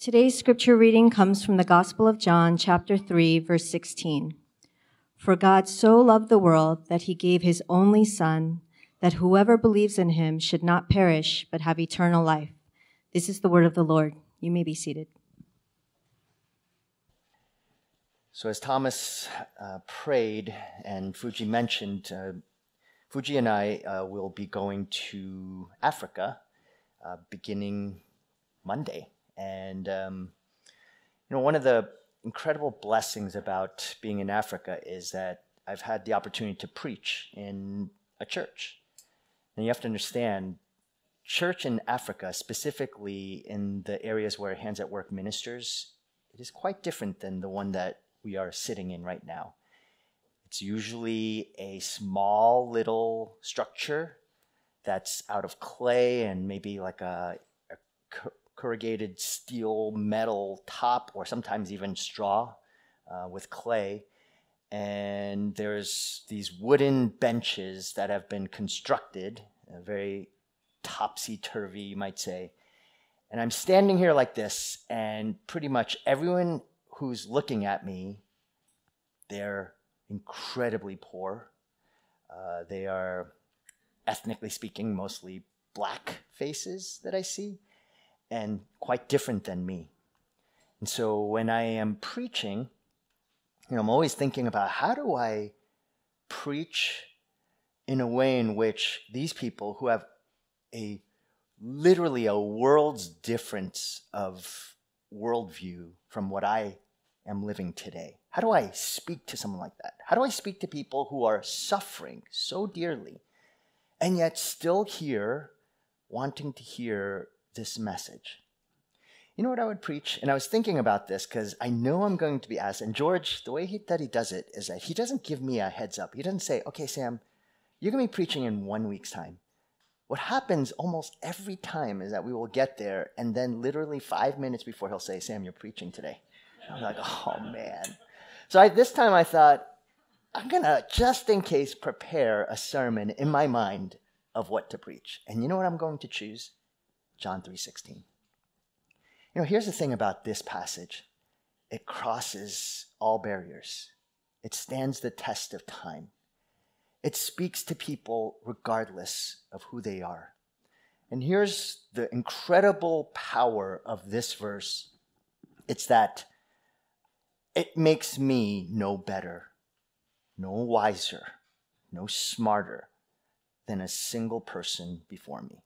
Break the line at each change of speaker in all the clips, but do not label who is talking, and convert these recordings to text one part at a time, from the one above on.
Today's scripture reading comes from the Gospel of John, chapter 3, verse 16. For God so loved the world that he gave his only Son, that whoever believes in him should not perish, but have eternal life. This is the word of the Lord. You may be seated.
So, as Thomas uh, prayed and Fuji mentioned, uh, Fuji and I uh, will be going to Africa uh, beginning Monday. And, um, you know, one of the incredible blessings about being in Africa is that I've had the opportunity to preach in a church. And you have to understand, church in Africa, specifically in the areas where Hands at Work ministers, it is quite different than the one that we are sitting in right now. It's usually a small little structure that's out of clay and maybe like a, a corrugated steel metal top or sometimes even straw uh, with clay. And there's these wooden benches that have been constructed, uh, very topsy turvy, you might say. And I'm standing here like this, and pretty much everyone who's looking at me, they're incredibly poor. Uh, they are, ethnically speaking, mostly black faces that I see and quite different than me. And so when I am preaching, you know, I'm always thinking about how do I preach in a way in which these people who have a literally a world's difference of worldview from what I am living today. How do I speak to someone like that? How do I speak to people who are suffering so dearly and yet still here wanting to hear this message. You know what I would preach? And I was thinking about this because I know I'm going to be asked. And George, the way he, that he does it is that he doesn't give me a heads up. He doesn't say, okay, Sam, you're going to be preaching in one week's time. What happens almost every time is that we will get there, and then literally five minutes before he'll say, Sam, you're preaching today. I'm like, oh man. So I, this time I thought, I'm going to, just in case, prepare a sermon in my mind of what to preach. And you know what I'm going to choose? John 3:16. You know, here's the thing about this passage. It crosses all barriers. It stands the test of time. It speaks to people regardless of who they are. And here's the incredible power of this verse. It's that it makes me no better, no wiser, no smarter than a single person before me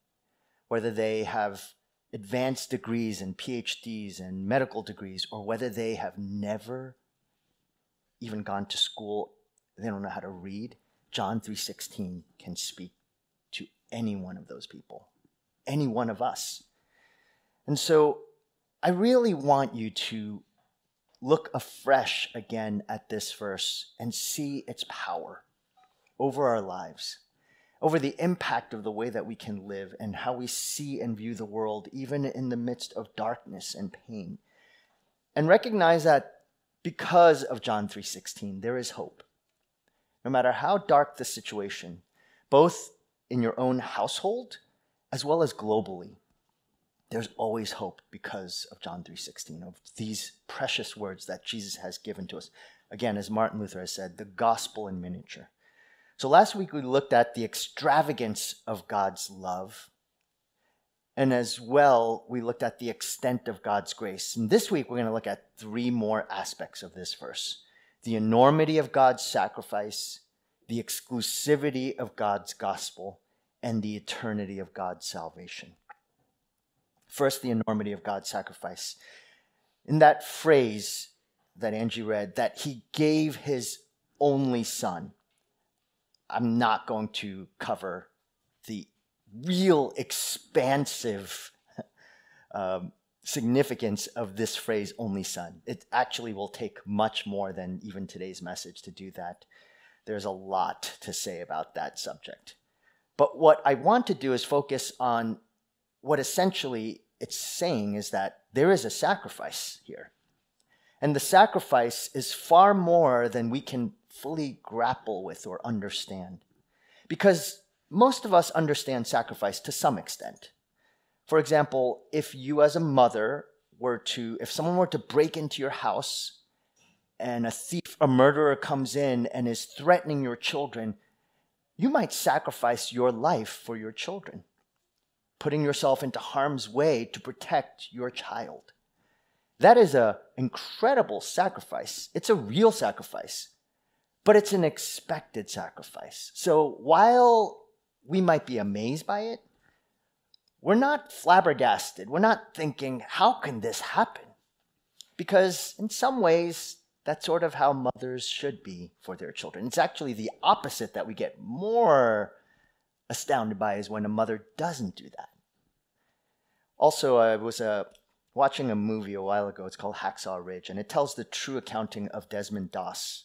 whether they have advanced degrees and PhDs and medical degrees, or whether they have never even gone to school, they don't know how to read, John 3:16 can speak to any one of those people, any one of us. And so I really want you to look afresh again at this verse and see its power over our lives over the impact of the way that we can live and how we see and view the world, even in the midst of darkness and pain. And recognize that because of John 3:16, there is hope. No matter how dark the situation, both in your own household as well as globally, there's always hope because of John 3:16 of these precious words that Jesus has given to us. Again, as Martin Luther has said, the gospel in miniature. So last week we looked at the extravagance of God's love. And as well, we looked at the extent of God's grace. And this week we're going to look at three more aspects of this verse the enormity of God's sacrifice, the exclusivity of God's gospel, and the eternity of God's salvation. First, the enormity of God's sacrifice. In that phrase that Angie read, that he gave his only son. I'm not going to cover the real expansive um, significance of this phrase, only son. It actually will take much more than even today's message to do that. There's a lot to say about that subject. But what I want to do is focus on what essentially it's saying is that there is a sacrifice here. And the sacrifice is far more than we can fully grapple with or understand. Because most of us understand sacrifice to some extent. For example, if you as a mother were to, if someone were to break into your house and a thief, a murderer comes in and is threatening your children, you might sacrifice your life for your children, putting yourself into harm's way to protect your child. That is an incredible sacrifice. It's a real sacrifice, but it's an expected sacrifice. So while we might be amazed by it, we're not flabbergasted. We're not thinking, how can this happen? Because in some ways, that's sort of how mothers should be for their children. It's actually the opposite that we get more astounded by is when a mother doesn't do that. Also, I was uh, watching a movie a while ago. It's called Hacksaw Ridge, and it tells the true accounting of Desmond Doss.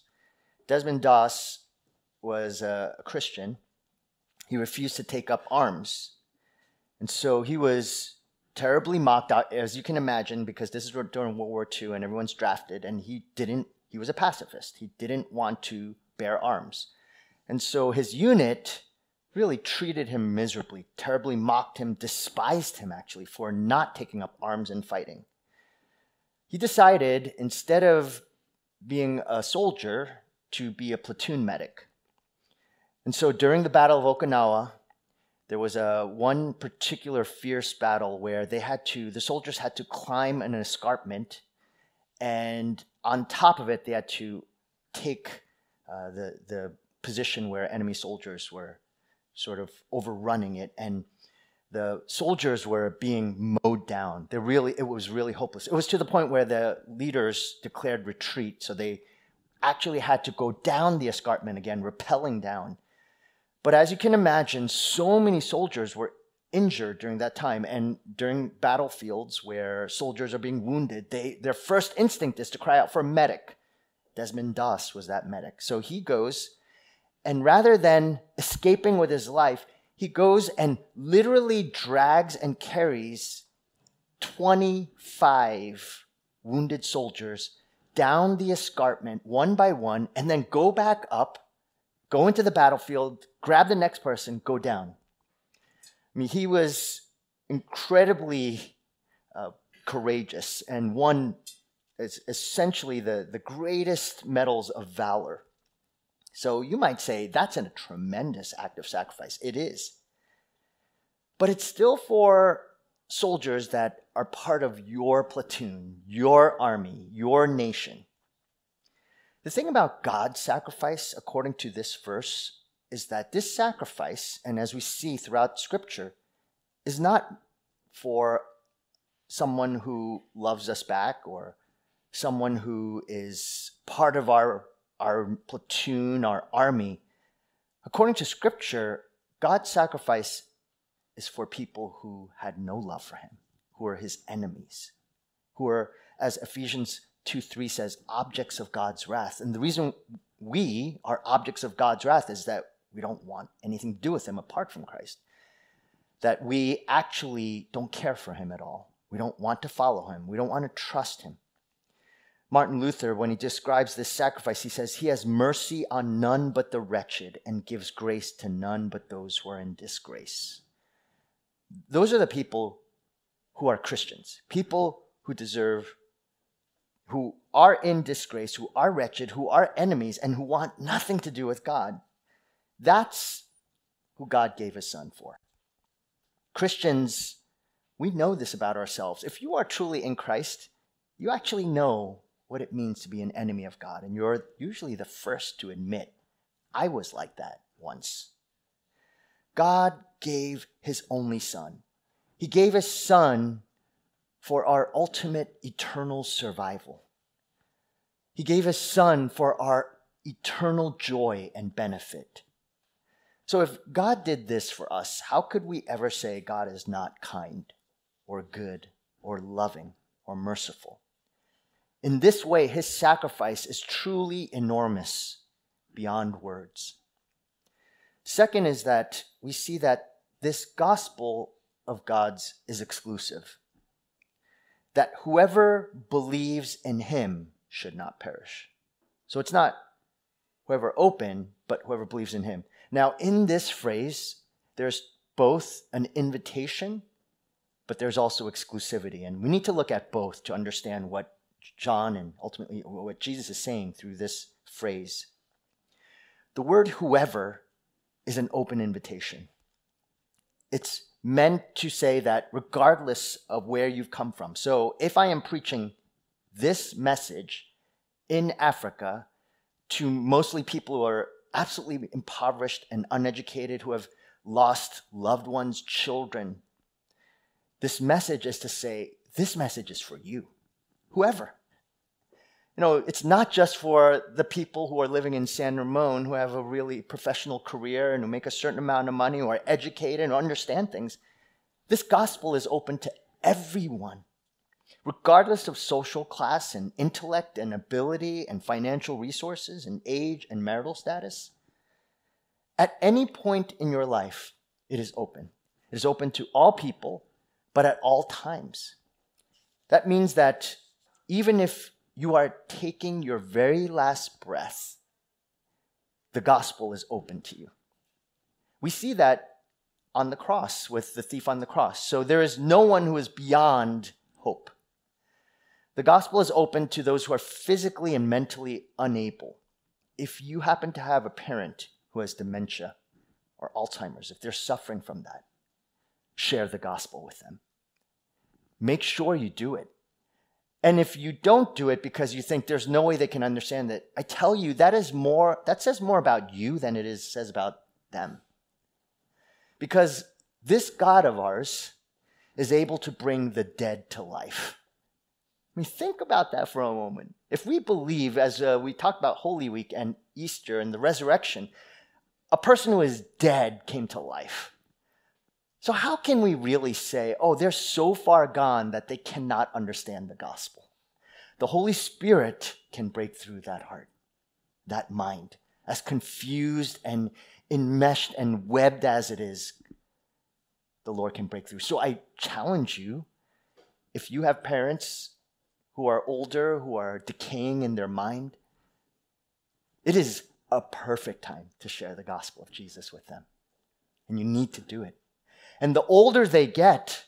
Desmond Doss was a Christian. He refused to take up arms. And so he was terribly mocked out, as you can imagine, because this is during World War II and everyone's drafted, and he didn't, he was a pacifist. He didn't want to bear arms. And so his unit really treated him miserably, terribly mocked him, despised him actually for not taking up arms and fighting. He decided, instead of being a soldier, to be a platoon medic. And so during the Battle of Okinawa, there was a one particular fierce battle where they had to the soldiers had to climb an escarpment and on top of it they had to take uh, the the position where enemy soldiers were sort of overrunning it and the soldiers were being mowed down they really it was really hopeless it was to the point where the leaders declared retreat so they actually had to go down the escarpment again rappelling down but as you can imagine, so many soldiers were injured during that time. And during battlefields where soldiers are being wounded, they, their first instinct is to cry out for a medic. Desmond Doss was that medic. So he goes, and rather than escaping with his life, he goes and literally drags and carries 25 wounded soldiers down the escarpment one by one and then go back up go into the battlefield, grab the next person, go down. I mean, he was incredibly uh, courageous and won essentially the, the greatest medals of valor. So you might say that's a tremendous act of sacrifice. It is. But it's still for soldiers that are part of your platoon, your army, your nation. The thing about God's sacrifice, according to this verse, is that this sacrifice, and as we see throughout Scripture, is not for someone who loves us back or someone who is part of our, our platoon, our army. According to Scripture, God's sacrifice is for people who had no love for him, who are his enemies, who are, as Ephesians 2 3 says, objects of God's wrath. And the reason we are objects of God's wrath is that we don't want anything to do with Him apart from Christ. That we actually don't care for Him at all. We don't want to follow Him. We don't want to trust Him. Martin Luther, when he describes this sacrifice, he says, He has mercy on none but the wretched and gives grace to none but those who are in disgrace. Those are the people who are Christians, people who deserve who are in disgrace, who are wretched, who are enemies, and who want nothing to do with God. That's who God gave his son for. Christians, we know this about ourselves. If you are truly in Christ, you actually know what it means to be an enemy of God, and you're usually the first to admit, I was like that once. God gave his only son. He gave his son for our ultimate eternal survival. He gave his son for our eternal joy and benefit. So, if God did this for us, how could we ever say God is not kind or good or loving or merciful? In this way, his sacrifice is truly enormous beyond words. Second is that we see that this gospel of God's is exclusive that whoever believes in him should not perish. So it's not whoever open, but whoever believes in him. Now, in this phrase, there's both an invitation but there's also exclusivity. And we need to look at both to understand what John and ultimately what Jesus is saying through this phrase. The word whoever is an open invitation. It's meant to say that regardless of where you've come from. So if I am preaching this message in Africa to mostly people who are absolutely impoverished and uneducated, who have lost loved ones, children, this message is to say, this message is for you, whoever. You know, it's not just for the people who are living in San Ramon who have a really professional career and who make a certain amount of money or are educated and understand things. This gospel is open to everyone, regardless of social class and intellect and ability and financial resources and age and marital status. At any point in your life, it is open. It is open to all people but at all times. That means that even if you are taking your very last breath, the gospel is open to you. We see that on the cross with the thief on the cross. So there is no one who is beyond hope. The gospel is open to those who are physically and mentally unable. If you happen to have a parent who has dementia or Alzheimer's, if they're suffering from that, share the gospel with them make sure you do it. And if you don't do it because you think there's no way they can understand it, I tell you that is more that says more about you than it is says about them. Because this God of ours is able to bring the dead to life. I mean, think about that for a moment. If we believe, as uh, we talked about Holy Week and Easter and the resurrection, a person who is dead came to life. So, how can we really say, oh, they're so far gone that they cannot understand the gospel? The Holy Spirit can break through that heart, that mind, as confused and enmeshed and webbed as it is. The Lord can break through. So, I challenge you if you have parents who are older, who are decaying in their mind, it is a perfect time to share the gospel of Jesus with them. And you need to do it. And the older they get,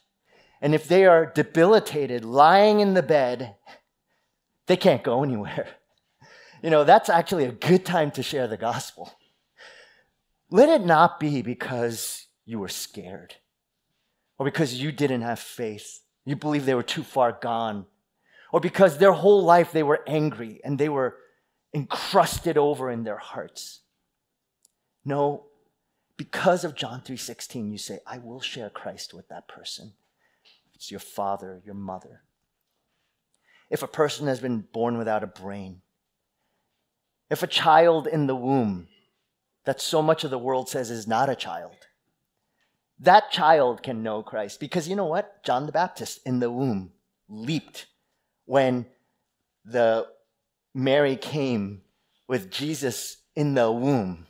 and if they are debilitated, lying in the bed, they can't go anywhere. You know, that's actually a good time to share the gospel. Let it not be because you were scared or because you didn't have faith. You believe they were too far gone or because their whole life they were angry and they were encrusted over in their hearts. No, because of John 3:16 you say I will share Christ with that person. It's your father, your mother. If a person has been born without a brain, if a child in the womb that so much of the world says is not a child, that child can know Christ because you know what? John the Baptist in the womb leaped when the Mary came with Jesus in the womb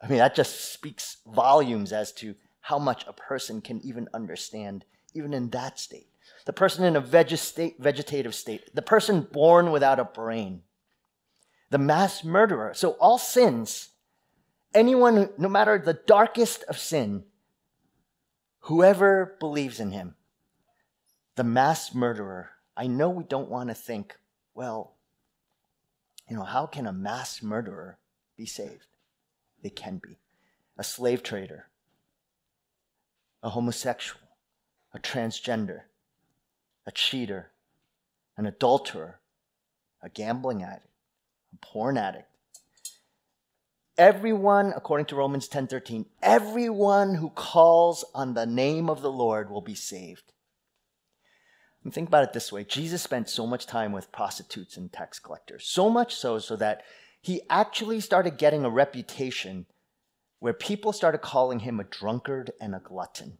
I mean, that just speaks volumes as to how much a person can even understand, even in that state. The person in a vegetative state, the person born without a brain, the mass murderer. So, all sins, anyone, no matter the darkest of sin, whoever believes in him, the mass murderer, I know we don't want to think, well, you know, how can a mass murderer be saved? They can be a slave trader, a homosexual, a transgender, a cheater, an adulterer, a gambling addict, a porn addict. Everyone, according to Romans 10:13, everyone who calls on the name of the Lord will be saved. And think about it this way Jesus spent so much time with prostitutes and tax collectors, so much so so that he actually started getting a reputation where people started calling him a drunkard and a glutton.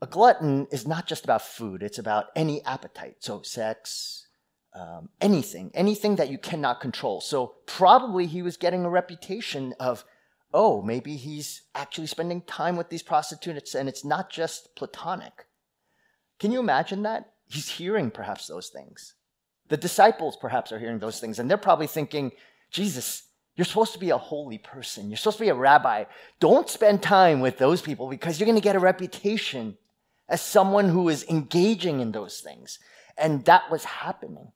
A glutton is not just about food, it's about any appetite. So, sex, um, anything, anything that you cannot control. So, probably he was getting a reputation of, oh, maybe he's actually spending time with these prostitutes and it's not just platonic. Can you imagine that? He's hearing perhaps those things. The disciples perhaps are hearing those things and they're probably thinking, Jesus, you're supposed to be a holy person. You're supposed to be a rabbi. Don't spend time with those people because you're going to get a reputation as someone who is engaging in those things. And that was happening.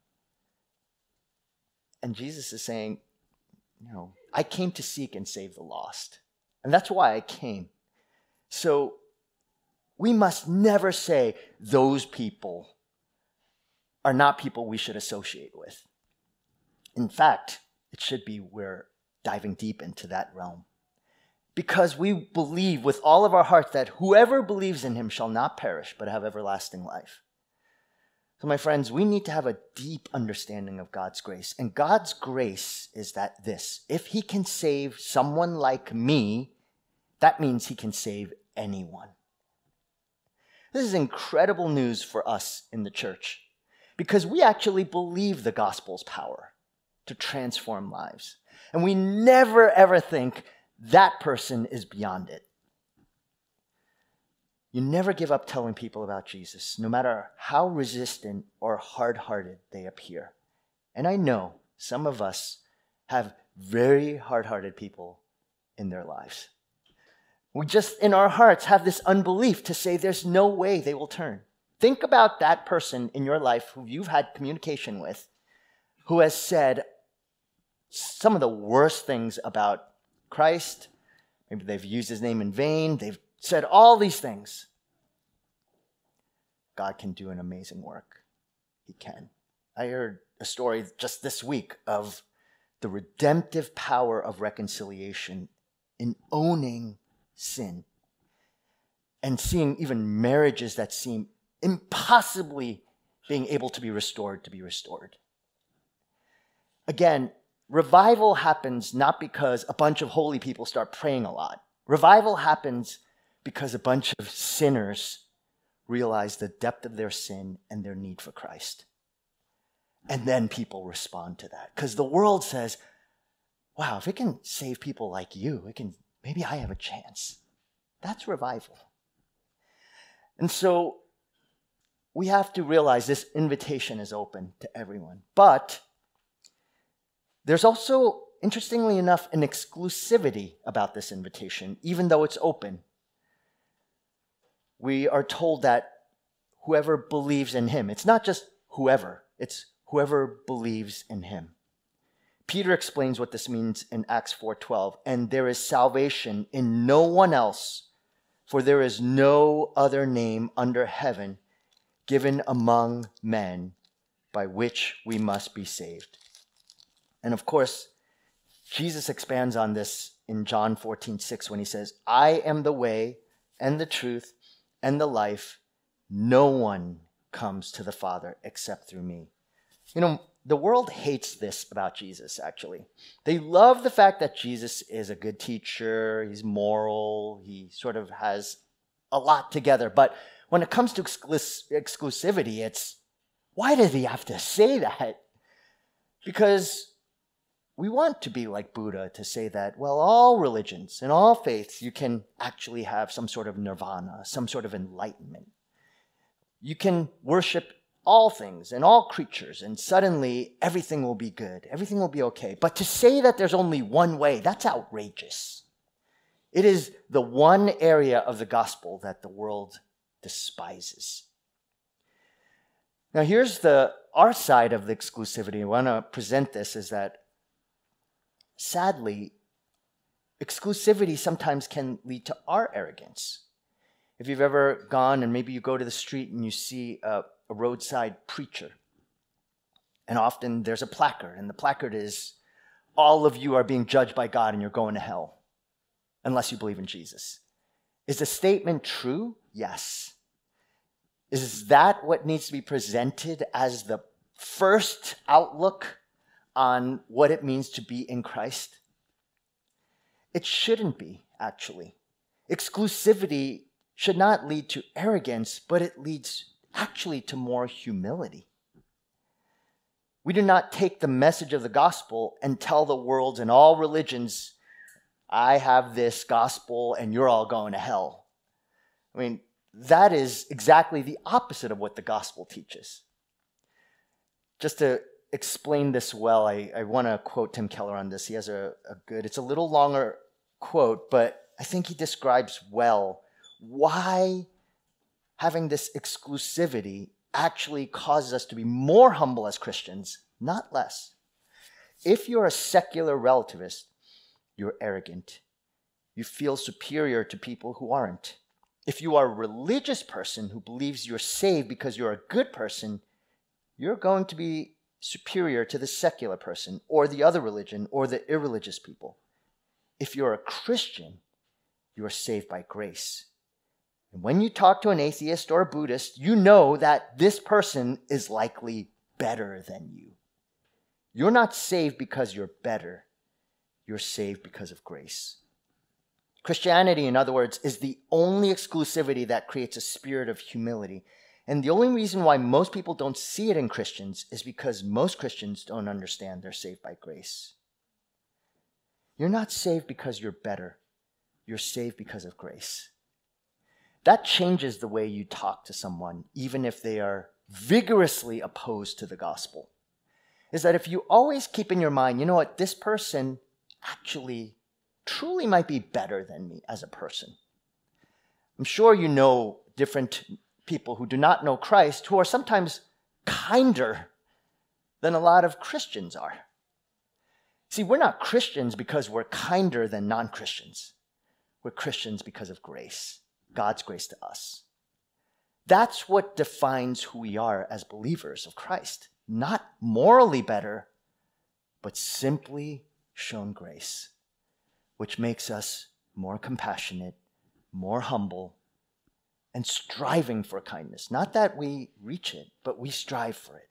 And Jesus is saying, you know, I came to seek and save the lost. And that's why I came. So we must never say those people are not people we should associate with. In fact, it should be we're diving deep into that realm. Because we believe with all of our hearts that whoever believes in him shall not perish, but have everlasting life. So, my friends, we need to have a deep understanding of God's grace. And God's grace is that this if He can save someone like me, that means He can save anyone. This is incredible news for us in the church because we actually believe the gospel's power to transform lives. And we never ever think that person is beyond it. You never give up telling people about Jesus, no matter how resistant or hard hearted they appear. And I know some of us have very hard hearted people in their lives. We just, in our hearts, have this unbelief to say there's no way they will turn. Think about that person in your life who you've had communication with who has said some of the worst things about Christ. Maybe they've used his name in vain. They've said all these things. God can do an amazing work. He can. I heard a story just this week of the redemptive power of reconciliation in owning sin and seeing even marriages that seem impossibly being able to be restored to be restored. Again, revival happens not because a bunch of holy people start praying a lot. Revival happens because a bunch of sinners realize the depth of their sin and their need for Christ. And then people respond to that. Because the world says, wow, if it can save people like you, it can maybe I have a chance. That's revival. And so we have to realize this invitation is open to everyone. But there's also, interestingly enough, an exclusivity about this invitation, even though it's open. We are told that whoever believes in him, it's not just whoever, it's whoever believes in him. Peter explains what this means in Acts 4:12, and there is salvation in no one else, for there is no other name under heaven given among men by which we must be saved. And of course, Jesus expands on this in John 14:6 when he says, "I am the way and the truth and the life. No one comes to the Father except through me." You know, the world hates this about Jesus, actually. They love the fact that Jesus is a good teacher, he's moral, he sort of has a lot together. But when it comes to exclus- exclusivity, it's why does he have to say that? Because we want to be like Buddha to say that, well, all religions and all faiths, you can actually have some sort of nirvana, some sort of enlightenment. You can worship all things and all creatures, and suddenly everything will be good. Everything will be okay. But to say that there's only one way, that's outrageous. It is the one area of the gospel that the world despises. Now, here's the our side of the exclusivity. I want to present this is that sadly, exclusivity sometimes can lead to our arrogance. If you've ever gone and maybe you go to the street and you see a a roadside preacher. And often there's a placard, and the placard is, All of you are being judged by God and you're going to hell unless you believe in Jesus. Is the statement true? Yes. Is that what needs to be presented as the first outlook on what it means to be in Christ? It shouldn't be, actually. Exclusivity should not lead to arrogance, but it leads actually to more humility. We do not take the message of the gospel and tell the world and all religions, I have this gospel and you're all going to hell. I mean, that is exactly the opposite of what the gospel teaches. Just to explain this well, I, I want to quote Tim Keller on this. He has a, a good, it's a little longer quote, but I think he describes well why having this exclusivity actually causes us to be more humble as Christians, not less. If you're a secular relativist, you're arrogant. You feel superior to people who aren't. If you are a religious person who believes you're saved because you're a good person, you're going to be superior to the secular person or the other religion or the irreligious people. If you're a Christian, you are saved by grace. And when you talk to an atheist or a Buddhist, you know that this person is likely better than you. You're not saved because you're better, you're saved because of grace. Christianity, in other words, is the only exclusivity that creates a spirit of humility. And the only reason why most people don't see it in Christians is because most Christians don't understand they're saved by grace. You're not saved because you're better, you're saved because of grace. That changes the way you talk to someone, even if they are vigorously opposed to the gospel. Is that if you always keep in your mind, you know what, this person actually truly might be better than me as a person. I'm sure you know different people who do not know Christ who are sometimes kinder than a lot of Christians are. See, we're not Christians because we're kinder than non Christians. We're Christians because of grace, God's grace to us. That's what defines who we are as believers of Christ. Not morally better, but simply shown grace, which makes us more compassionate, more humble, and striving for kindness. Not that we reach it, but we strive for it.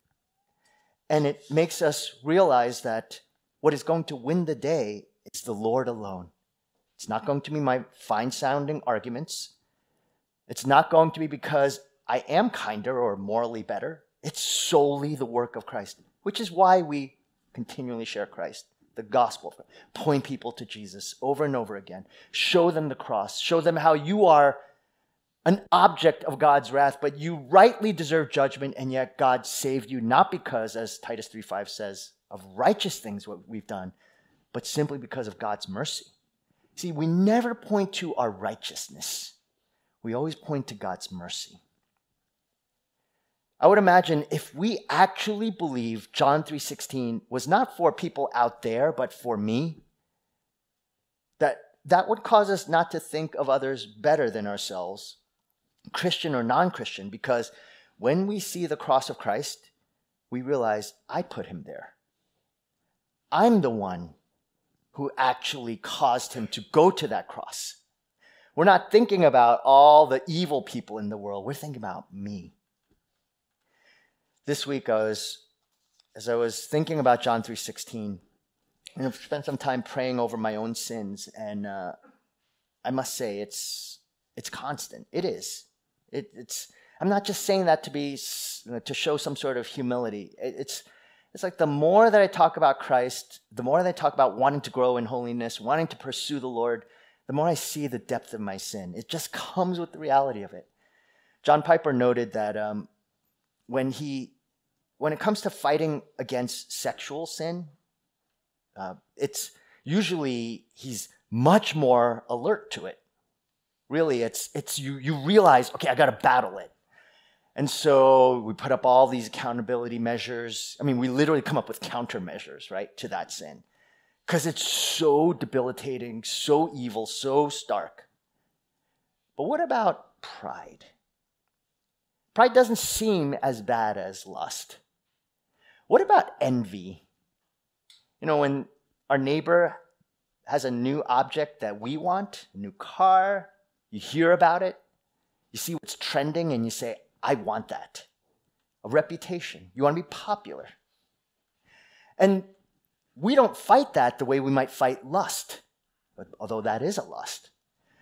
And it makes us realize that what is going to win the day is the Lord alone. It's not going to be my fine sounding arguments. It's not going to be because I am kinder or morally better. It's solely the work of Christ, which is why we continually share Christ, the gospel, point people to Jesus over and over again, show them the cross, show them how you are an object of God's wrath, but you rightly deserve judgment, and yet God saved you, not because, as Titus 3:5 says, of righteous things what we've done, but simply because of God's mercy. See, we never point to our righteousness. We always point to God's mercy. I would imagine if we actually believe John 3:16 was not for people out there but for me, that that would cause us not to think of others better than ourselves Christian or non Christian, because when we see the cross of Christ, we realize I put him there. I'm the one who actually caused him to go to that cross. We're not thinking about all the evil people in the world, we're thinking about me. This week, I was, as I was thinking about John 3.16, and I've spent some time praying over my own sins, and uh, I must say, it's, it's constant. It is. It, it's, I'm not just saying that to be to show some sort of humility. It, it's it's like the more that I talk about Christ, the more that I talk about wanting to grow in holiness, wanting to pursue the Lord, the more I see the depth of my sin. It just comes with the reality of it. John Piper noted that um, when he when it comes to fighting against sexual sin, uh, it's usually he's much more alert to it. Really, it's, it's you, you realize, okay, I got to battle it. And so we put up all these accountability measures. I mean, we literally come up with countermeasures, right, to that sin. Because it's so debilitating, so evil, so stark. But what about pride? Pride doesn't seem as bad as lust. What about envy? You know, when our neighbor has a new object that we want, a new car, you hear about it, you see what's trending, and you say, I want that. A reputation. You want to be popular. And we don't fight that the way we might fight lust, although that is a lust.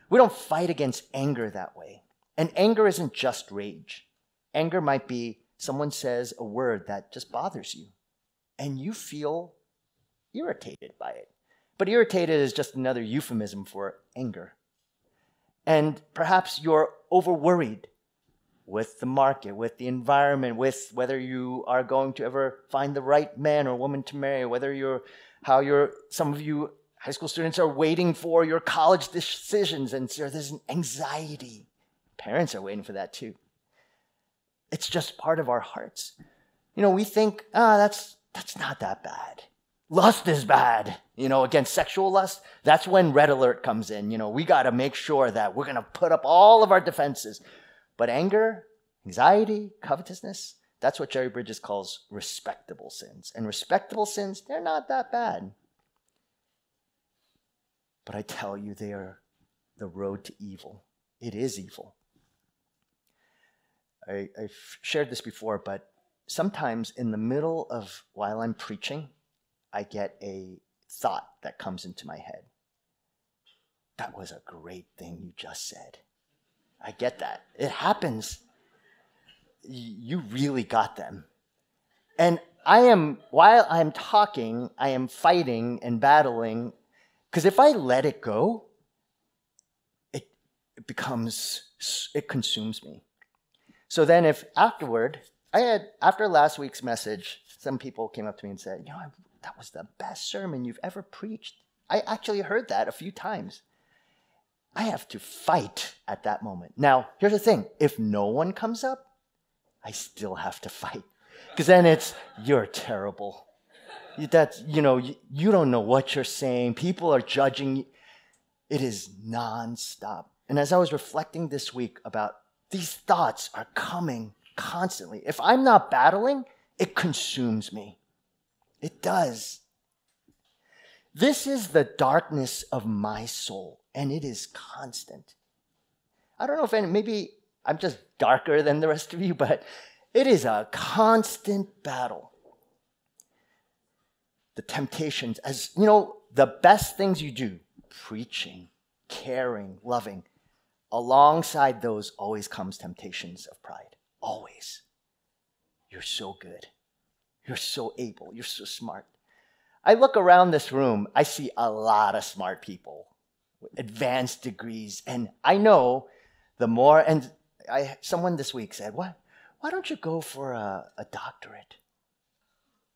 We don't fight against anger that way. And anger isn't just rage. Anger might be someone says a word that just bothers you, and you feel irritated by it. But irritated is just another euphemism for anger. And perhaps you're over worried with the market, with the environment, with whether you are going to ever find the right man or woman to marry, whether you're, how you're, some of you high school students are waiting for your college decisions and so there's an anxiety. Parents are waiting for that too. It's just part of our hearts. You know, we think, ah, oh, that's, that's not that bad. Lust is bad. You know, against sexual lust, that's when red alert comes in. You know, we got to make sure that we're going to put up all of our defenses. But anger, anxiety, covetousness, that's what Jerry Bridges calls respectable sins. And respectable sins, they're not that bad. But I tell you, they are the road to evil. It is evil. I, have shared this before, but sometimes in the middle of while I'm preaching, I get a thought that comes into my head. That was a great thing you just said. I get that. It happens. You really got them. And I am, while I'm talking, I am fighting and battling. Because if I let it go, it, it becomes, it consumes me. So then, if afterward, I had, after last week's message, some people came up to me and said, You know, that was the best sermon you've ever preached. I actually heard that a few times. I have to fight at that moment. Now, here's the thing if no one comes up, I still have to fight. Because then it's, You're terrible. That's, you know, you, you don't know what you're saying. People are judging. It is nonstop. And as I was reflecting this week about these thoughts are coming constantly. If I'm not battling, it consumes me. It does. This is the darkness of my soul, and it is constant. I don't know if any, maybe I'm just darker than the rest of you, but it is a constant battle. The temptations, as you know, the best things you do preaching, caring, loving alongside those always comes temptations of pride. Always. You're so good. You're so able. You're so smart. I look around this room, I see a lot of smart people, with advanced degrees, and I know the more, and I, someone this week said, what, why don't you go for a, a doctorate?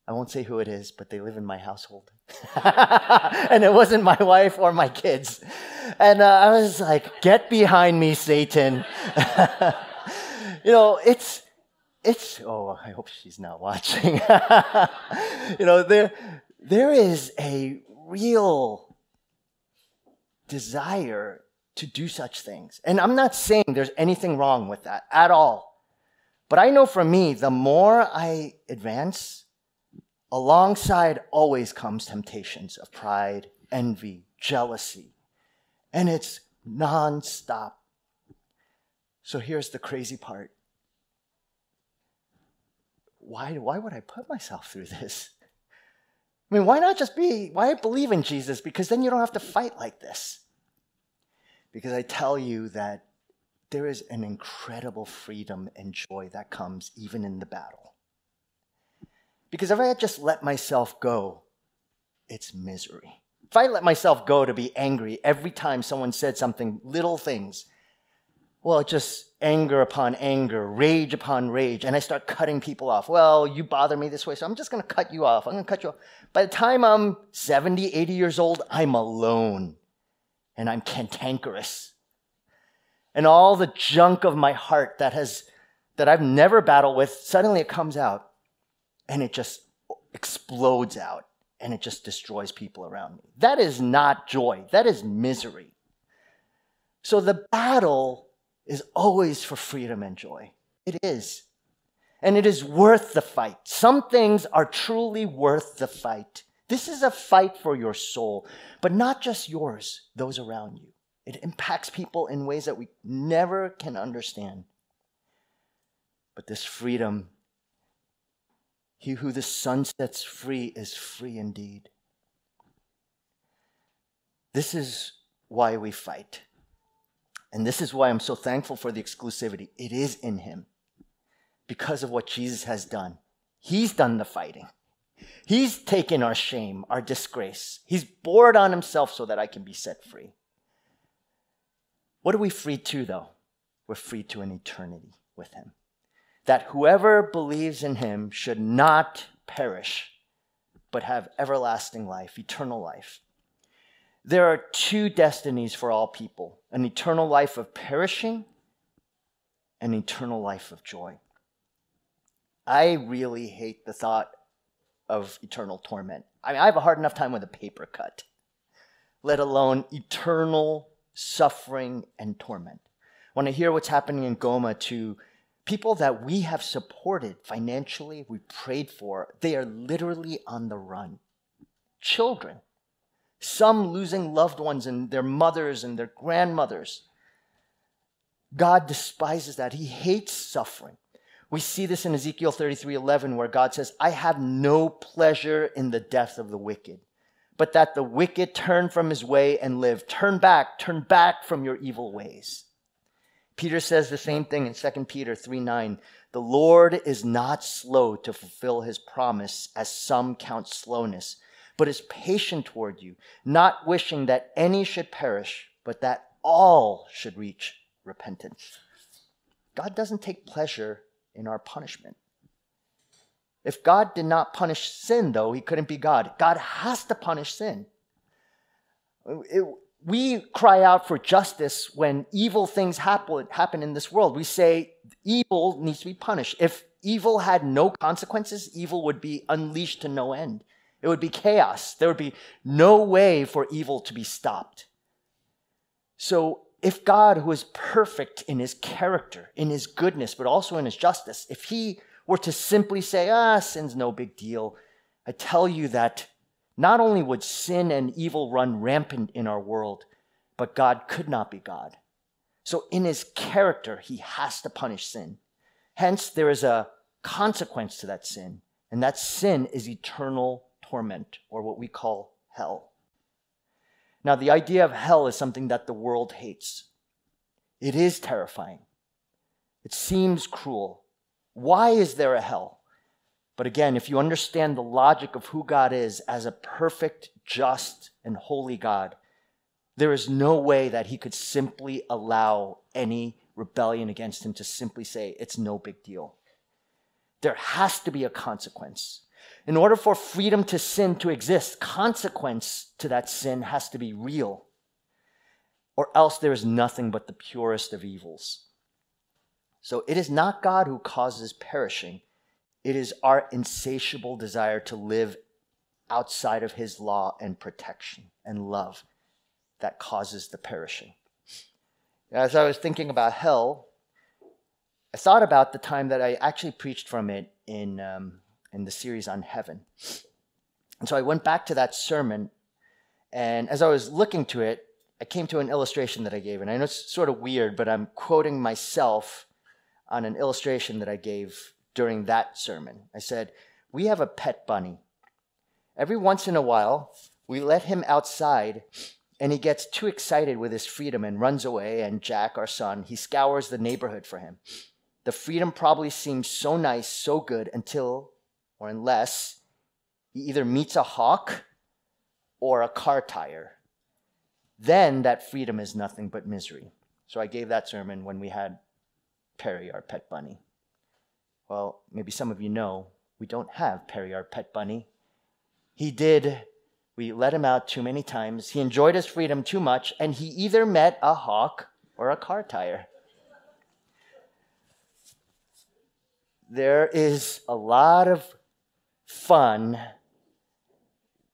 I won't say who it is, but they live in my household. and it wasn't my wife or my kids. And uh, I was like, get behind me, Satan. you know, it's, it's, oh, I hope she's not watching. you know, there, there is a real desire to do such things. And I'm not saying there's anything wrong with that at all. But I know for me, the more I advance, alongside always comes temptations of pride, envy, jealousy. And it's nonstop. So here's the crazy part. Why, why would I put myself through this? I mean, why not just be, why believe in Jesus? Because then you don't have to fight like this. Because I tell you that there is an incredible freedom and joy that comes even in the battle. Because if I had just let myself go, it's misery. If I let myself go to be angry every time someone said something, little things, well, it's just anger upon anger, rage upon rage, and I start cutting people off. Well, you bother me this way, so I'm just going to cut you off. I'm going to cut you off. By the time I'm 70, 80 years old, I'm alone and I'm cantankerous. And all the junk of my heart that has that I've never battled with, suddenly it comes out and it just explodes out and it just destroys people around me. That is not joy, that is misery. So the battle is always for freedom and joy. It is. And it is worth the fight. Some things are truly worth the fight. This is a fight for your soul, but not just yours, those around you. It impacts people in ways that we never can understand. But this freedom he who the Son sets free is free indeed. This is why we fight. And this is why I'm so thankful for the exclusivity. It is in Him because of what Jesus has done. He's done the fighting. He's taken our shame, our disgrace. He's bore it on Himself so that I can be set free. What are we free to, though? We're free to an eternity with Him that whoever believes in him should not perish, but have everlasting life, eternal life. There are two destinies for all people an eternal life of perishing, an eternal life of joy. I really hate the thought of eternal torment. I mean, I have a hard enough time with a paper cut, let alone eternal suffering and torment. When I hear what's happening in Goma to people that we have supported financially, we prayed for, they are literally on the run. Children, some losing loved ones and their mothers and their grandmothers. God despises that. He hates suffering. We see this in Ezekiel 33 11, where God says, I have no pleasure in the death of the wicked, but that the wicked turn from his way and live. Turn back, turn back from your evil ways. Peter says the same thing in 2 Peter 3 9. The Lord is not slow to fulfill his promise, as some count slowness, but is patient toward you, not wishing that any should perish, but that all should reach repentance. God doesn't take pleasure in our punishment. If God did not punish sin, though, he couldn't be God. God has to punish sin. It, we cry out for justice when evil things happen, happen in this world. We say evil needs to be punished. If evil had no consequences, evil would be unleashed to no end. It would be chaos. There would be no way for evil to be stopped. So if God, who is perfect in his character, in his goodness, but also in his justice, if he were to simply say, ah, sin's no big deal, I tell you that not only would sin and evil run rampant in our world, but God could not be God. So in his character, he has to punish sin. Hence, there is a consequence to that sin, and that sin is eternal torment, or what we call hell. Now, the idea of hell is something that the world hates. It is terrifying. It seems cruel. Why is there a hell? But again, if you understand the logic of who God is as a perfect, just, and holy God, there is no way that he could simply allow any rebellion against him to simply say, it's no big deal. There has to be a consequence. In order for freedom to sin to exist, consequence to that sin has to be real, or else there is nothing but the purest of evils. So it is not God who causes perishing, it is our insatiable desire to live outside of his law and protection and love that causes the perishing. As I was thinking about hell, I thought about the time that I actually preached from it in um, in the series on heaven. And so I went back to that sermon, and as I was looking to it, I came to an illustration that I gave. And I know it's sort of weird, but I'm quoting myself on an illustration that I gave during that sermon. I said, We have a pet bunny. Every once in a while, we let him outside, and he gets too excited with his freedom and runs away. And Jack, our son, he scours the neighborhood for him. The freedom probably seems so nice, so good, until or unless he either meets a hawk or a car tire. Then that freedom is nothing but misery. So I gave that sermon when we had Perry, our pet bunny. Well, maybe some of you know we don't have Perry, our pet bunny. He did, we let him out too many times. He enjoyed his freedom too much, and he either met a hawk or a car tire. There is a lot of fun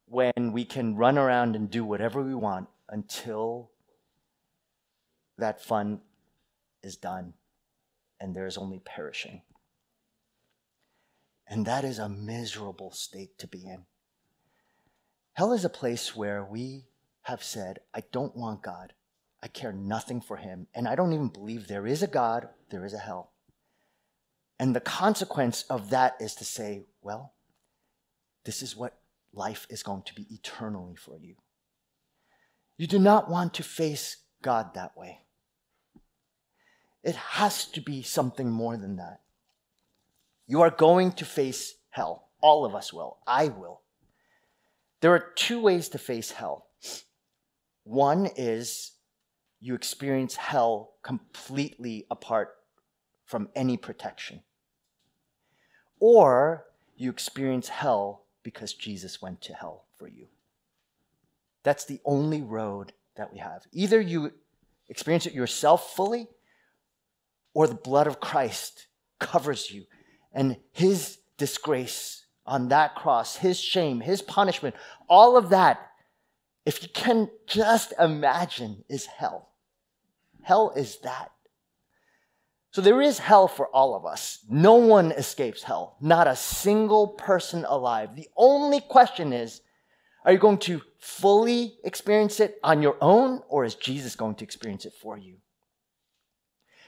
when we can run around and do whatever we want until that fun is done and there is only perishing. And that is a miserable state to be in. Hell is a place where we have said, I don't want God. I care nothing for him. And I don't even believe there is a God, there is a hell. And the consequence of that is to say, well, this is what life is going to be eternally for you. You do not want to face God that way. It has to be something more than that. You are going to face hell. All of us will. I will. There are two ways to face hell. One is you experience hell completely apart from any protection. Or you experience hell because Jesus went to hell for you. That's the only road that we have. Either you experience it yourself fully, or the blood of Christ covers you and his disgrace on that cross, his shame, his punishment, all of that, if you can just imagine, is hell. Hell is that. So there is hell for all of us. No one escapes hell. Not a single person alive. The only question is, are you going to fully experience it on your own or is Jesus going to experience it for you?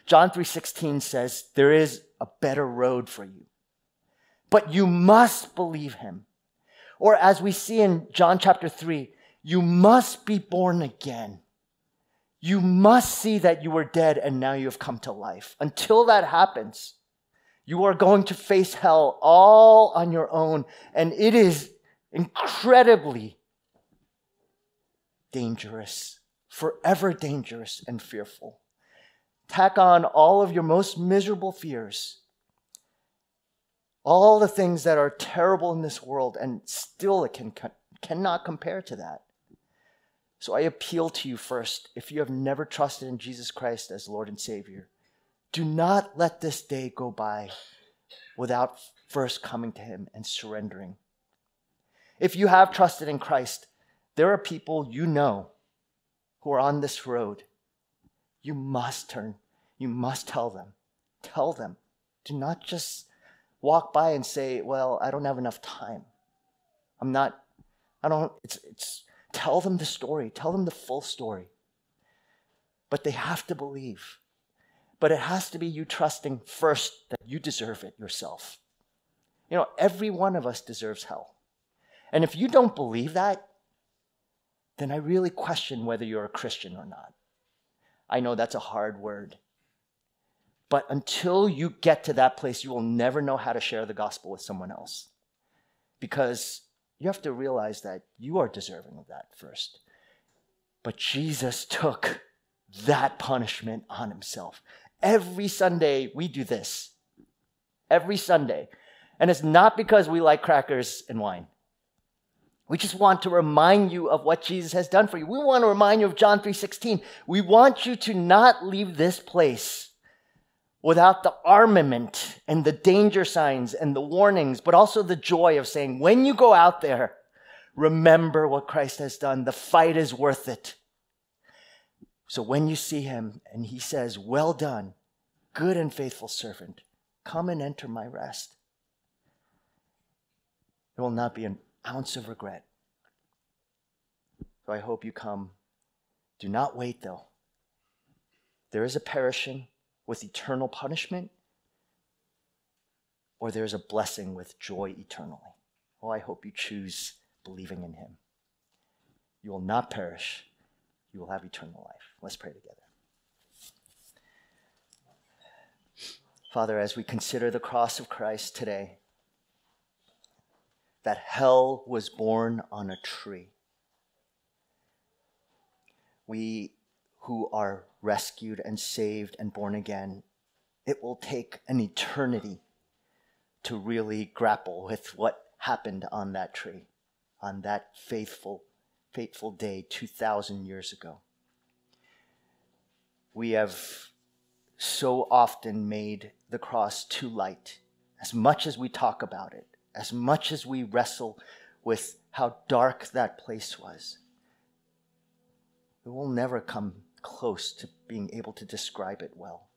John 3:16 says there is a better road for you. But you must believe him. Or as we see in John chapter 3, you must be born again. You must see that you were dead and now you have come to life. Until that happens, you are going to face hell all on your own. And it is incredibly dangerous, forever dangerous and fearful. Tack on all of your most miserable fears, all the things that are terrible in this world, and still it can, cannot compare to that. So I appeal to you first, if you have never trusted in Jesus Christ as Lord and Savior, do not let this day go by without first coming to Him and surrendering. If you have trusted in Christ, there are people you know who are on this road. You must turn. You must tell them. Tell them. Do not just walk by and say, Well, I don't have enough time. I'm not, I don't, it's, it's, tell them the story. Tell them the full story. But they have to believe. But it has to be you trusting first that you deserve it yourself. You know, every one of us deserves hell. And if you don't believe that, then I really question whether you're a Christian or not. I know that's a hard word. But until you get to that place, you will never know how to share the gospel with someone else. Because you have to realize that you are deserving of that first. But Jesus took that punishment on himself. Every Sunday, we do this. Every Sunday. And it's not because we like crackers and wine. We just want to remind you of what Jesus has done for you. We want to remind you of John 3:16. We want you to not leave this place without the armament and the danger signs and the warnings, but also the joy of saying, when you go out there, remember what Christ has done. The fight is worth it. So when you see him and he says, Well done, good and faithful servant, come and enter my rest, there will not be an ounce of regret. So I hope you come. Do not wait, though. There is a perishing with eternal punishment, or there's a blessing with joy eternally. Oh, I hope you choose believing in him. You will not perish, you will have eternal life. Let's pray together. Father, as we consider the cross of Christ today, that hell was borne on a tree. We who are rescued and saved and born again, it will take an eternity to really grapple with what happened on that tree, on that faithful, fateful day 2,000 years ago. We have so often made the cross too light, as much as we talk about it as much as we wrestle with how dark that place was, we will never come close to being able to describe it well.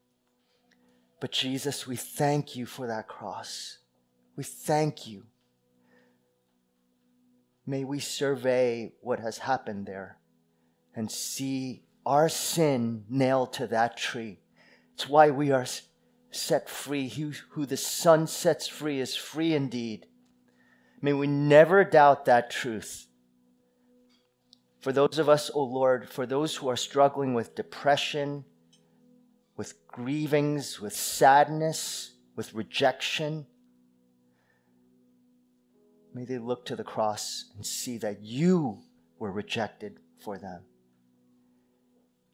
But Jesus, we thank you for that cross. We thank you. May we survey what has happened there and see our sin nailed to that tree. It's why we are set free. He who the Son sets free is free indeed. May we never doubt that truth. For those of us, O oh Lord, for those who are struggling with depression, with grievings, with sadness, with rejection, may they look to the cross and see that you were rejected for them.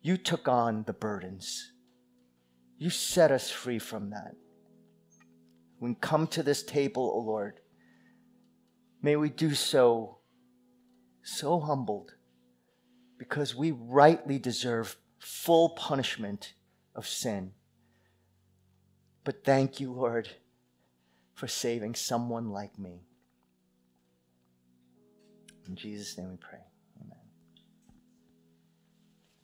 You took on the burdens. You set us free from that. When come to this table, O oh Lord, May we do so so humbled because we rightly deserve full punishment of sin. But thank you, Lord, for saving someone like me. In Jesus' name we pray.